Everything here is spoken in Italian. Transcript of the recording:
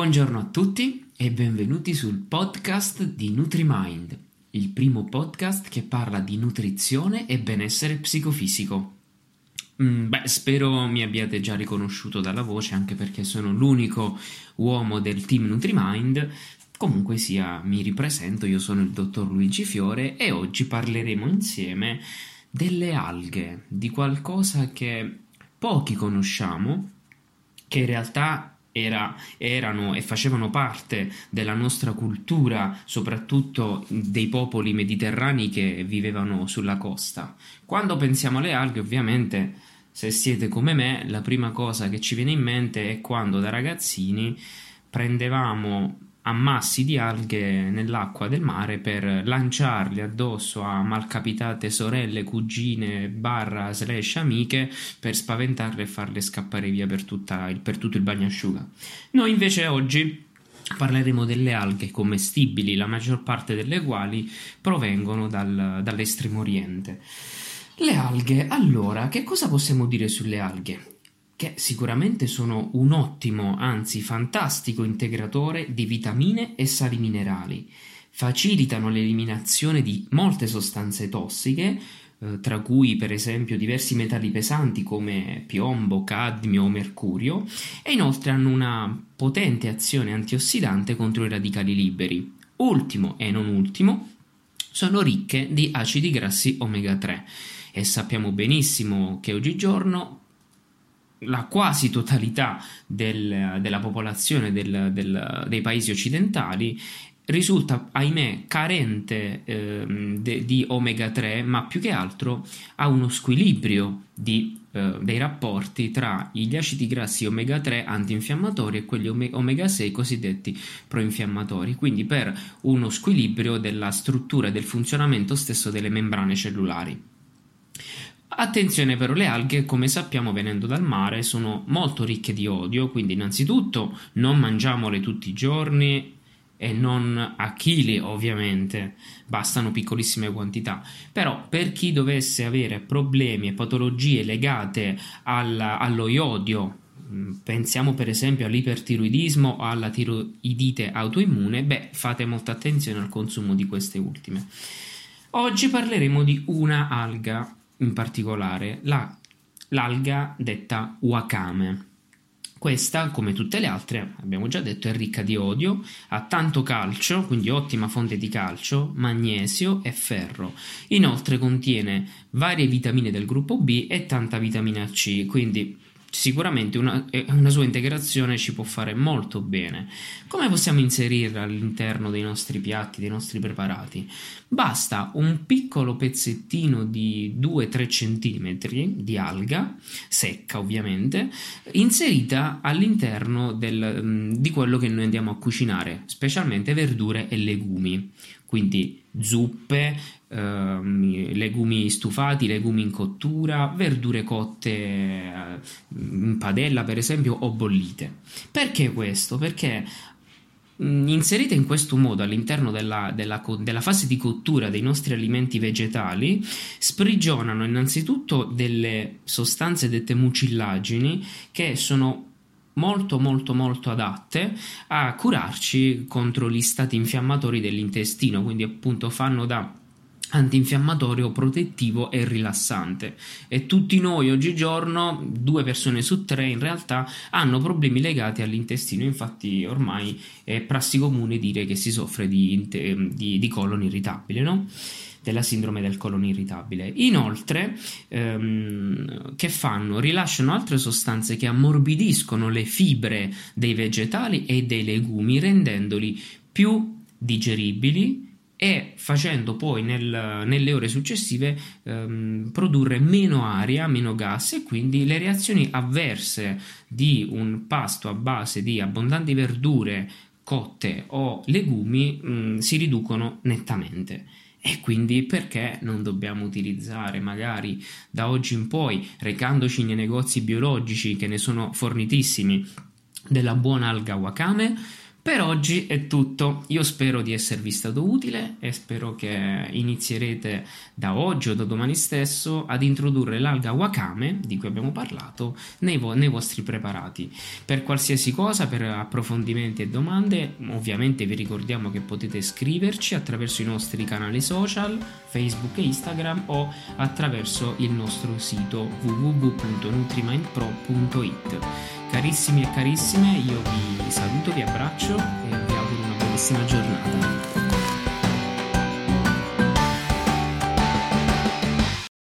Buongiorno a tutti e benvenuti sul podcast di NutriMind, il primo podcast che parla di nutrizione e benessere psicofisico. Mm, beh, spero mi abbiate già riconosciuto dalla voce, anche perché sono l'unico uomo del team NutriMind. Comunque sia, mi ripresento, io sono il dottor Luigi Fiore e oggi parleremo insieme delle alghe, di qualcosa che pochi conosciamo, che in realtà era, erano e facevano parte della nostra cultura, soprattutto dei popoli mediterranei che vivevano sulla costa. Quando pensiamo alle alghe, ovviamente, se siete come me, la prima cosa che ci viene in mente è quando da ragazzini prendevamo ammassi di alghe nell'acqua del mare per lanciarli addosso a malcapitate sorelle, cugine, barra, slash amiche per spaventarle e farle scappare via per, il, per tutto il bagnasciuga. Noi invece oggi parleremo delle alghe commestibili, la maggior parte delle quali provengono dal, dall'estremo oriente. Le alghe, allora, che cosa possiamo dire sulle alghe? Che sicuramente sono un ottimo, anzi fantastico integratore di vitamine e sali minerali. Facilitano l'eliminazione di molte sostanze tossiche, eh, tra cui per esempio diversi metalli pesanti come piombo, cadmio o mercurio, e inoltre hanno una potente azione antiossidante contro i radicali liberi. Ultimo e non ultimo, sono ricche di acidi grassi omega 3 e sappiamo benissimo che oggigiorno la quasi totalità del, della popolazione del, del, dei paesi occidentali risulta, ahimè, carente eh, de, di omega 3, ma più che altro ha uno squilibrio di, eh, dei rapporti tra gli acidi grassi omega 3 antinfiammatori e quelli omega 6 cosiddetti proinfiammatori, quindi per uno squilibrio della struttura e del funzionamento stesso delle membrane cellulari. Attenzione però, le alghe, come sappiamo venendo dal mare, sono molto ricche di odio, quindi innanzitutto non mangiamole tutti i giorni e non a chili ovviamente, bastano piccolissime quantità. Però per chi dovesse avere problemi e patologie legate alla, allo iodio, mm, pensiamo per esempio all'ipertiroidismo o alla tiroidite autoimmune, beh, fate molta attenzione al consumo di queste ultime. Oggi parleremo di una alga in particolare la, l'alga detta wakame. Questa, come tutte le altre, abbiamo già detto, è ricca di odio, ha tanto calcio, quindi ottima fonte di calcio, magnesio e ferro. Inoltre contiene varie vitamine del gruppo B e tanta vitamina C, quindi sicuramente una, una, sua integrazione ci può fare molto bene. Come possiamo inserirla all'interno dei nostri piatti, dei nostri preparati? Basta un piccolo pezzettino di 2-3 cm di alga, secca ovviamente, inserita all'interno del, mm, di quello che noi andiamo a cucinare, specialmente verdure e legumi. Quindi zuppe, Ehm, legumi stufati, legumi in cottura, verdure cotte eh, in padella per esempio o bollite. Perché questo? Perché mm, inserite in questo modo all'interno della, della, della, fase di cottura dei nostri alimenti vegetali sprigionano innanzitutto delle sostanze dette mucillagini che sono molto molto molto adatte a curarci contro gli stati infiammatori dell'intestino quindi appunto fanno da antinfiammatorio, protettivo e rilassante. E tutti noi oggigiorno, due persone su tre in realtà, hanno problemi legati all'intestino. Infatti, ormai è prassi comune dire che si soffre di, di, di colon irritabile, no? Della sindrome del colon irritabile. Inoltre, ehm, che fanno? Rilasciano altre sostanze che ammorbidiscono le fibre dei vegetali e dei legumi, rendendoli più digeribili, e facendo poi nel, nelle ore successive ehm, produrre meno aria, meno gas e quindi le reazioni avverse di un pasto a base di abbondanti verdure cotte o legumi mh, mm, si riducono nettamente. E quindi perché non dobbiamo utilizzare magari da oggi in poi, recandoci nei negozi biologici che ne sono fornitissimi, della buona alga wakame? Per oggi è tutto, io spero di esservi stato utile e spero che inizierete da oggi o da domani stesso ad introdurre l'alga wakame di cui abbiamo parlato nei, vo- nei vostri preparati. Per qualsiasi cosa, per approfondimenti e domande, ovviamente vi ricordiamo che potete scriverci attraverso i nostri canali social, Facebook e Instagram o attraverso il nostro sito www.nutrimindpro.it. Carissimi e carissime, io saluto, vi abbraccio e vi auguro una buonissima giornata.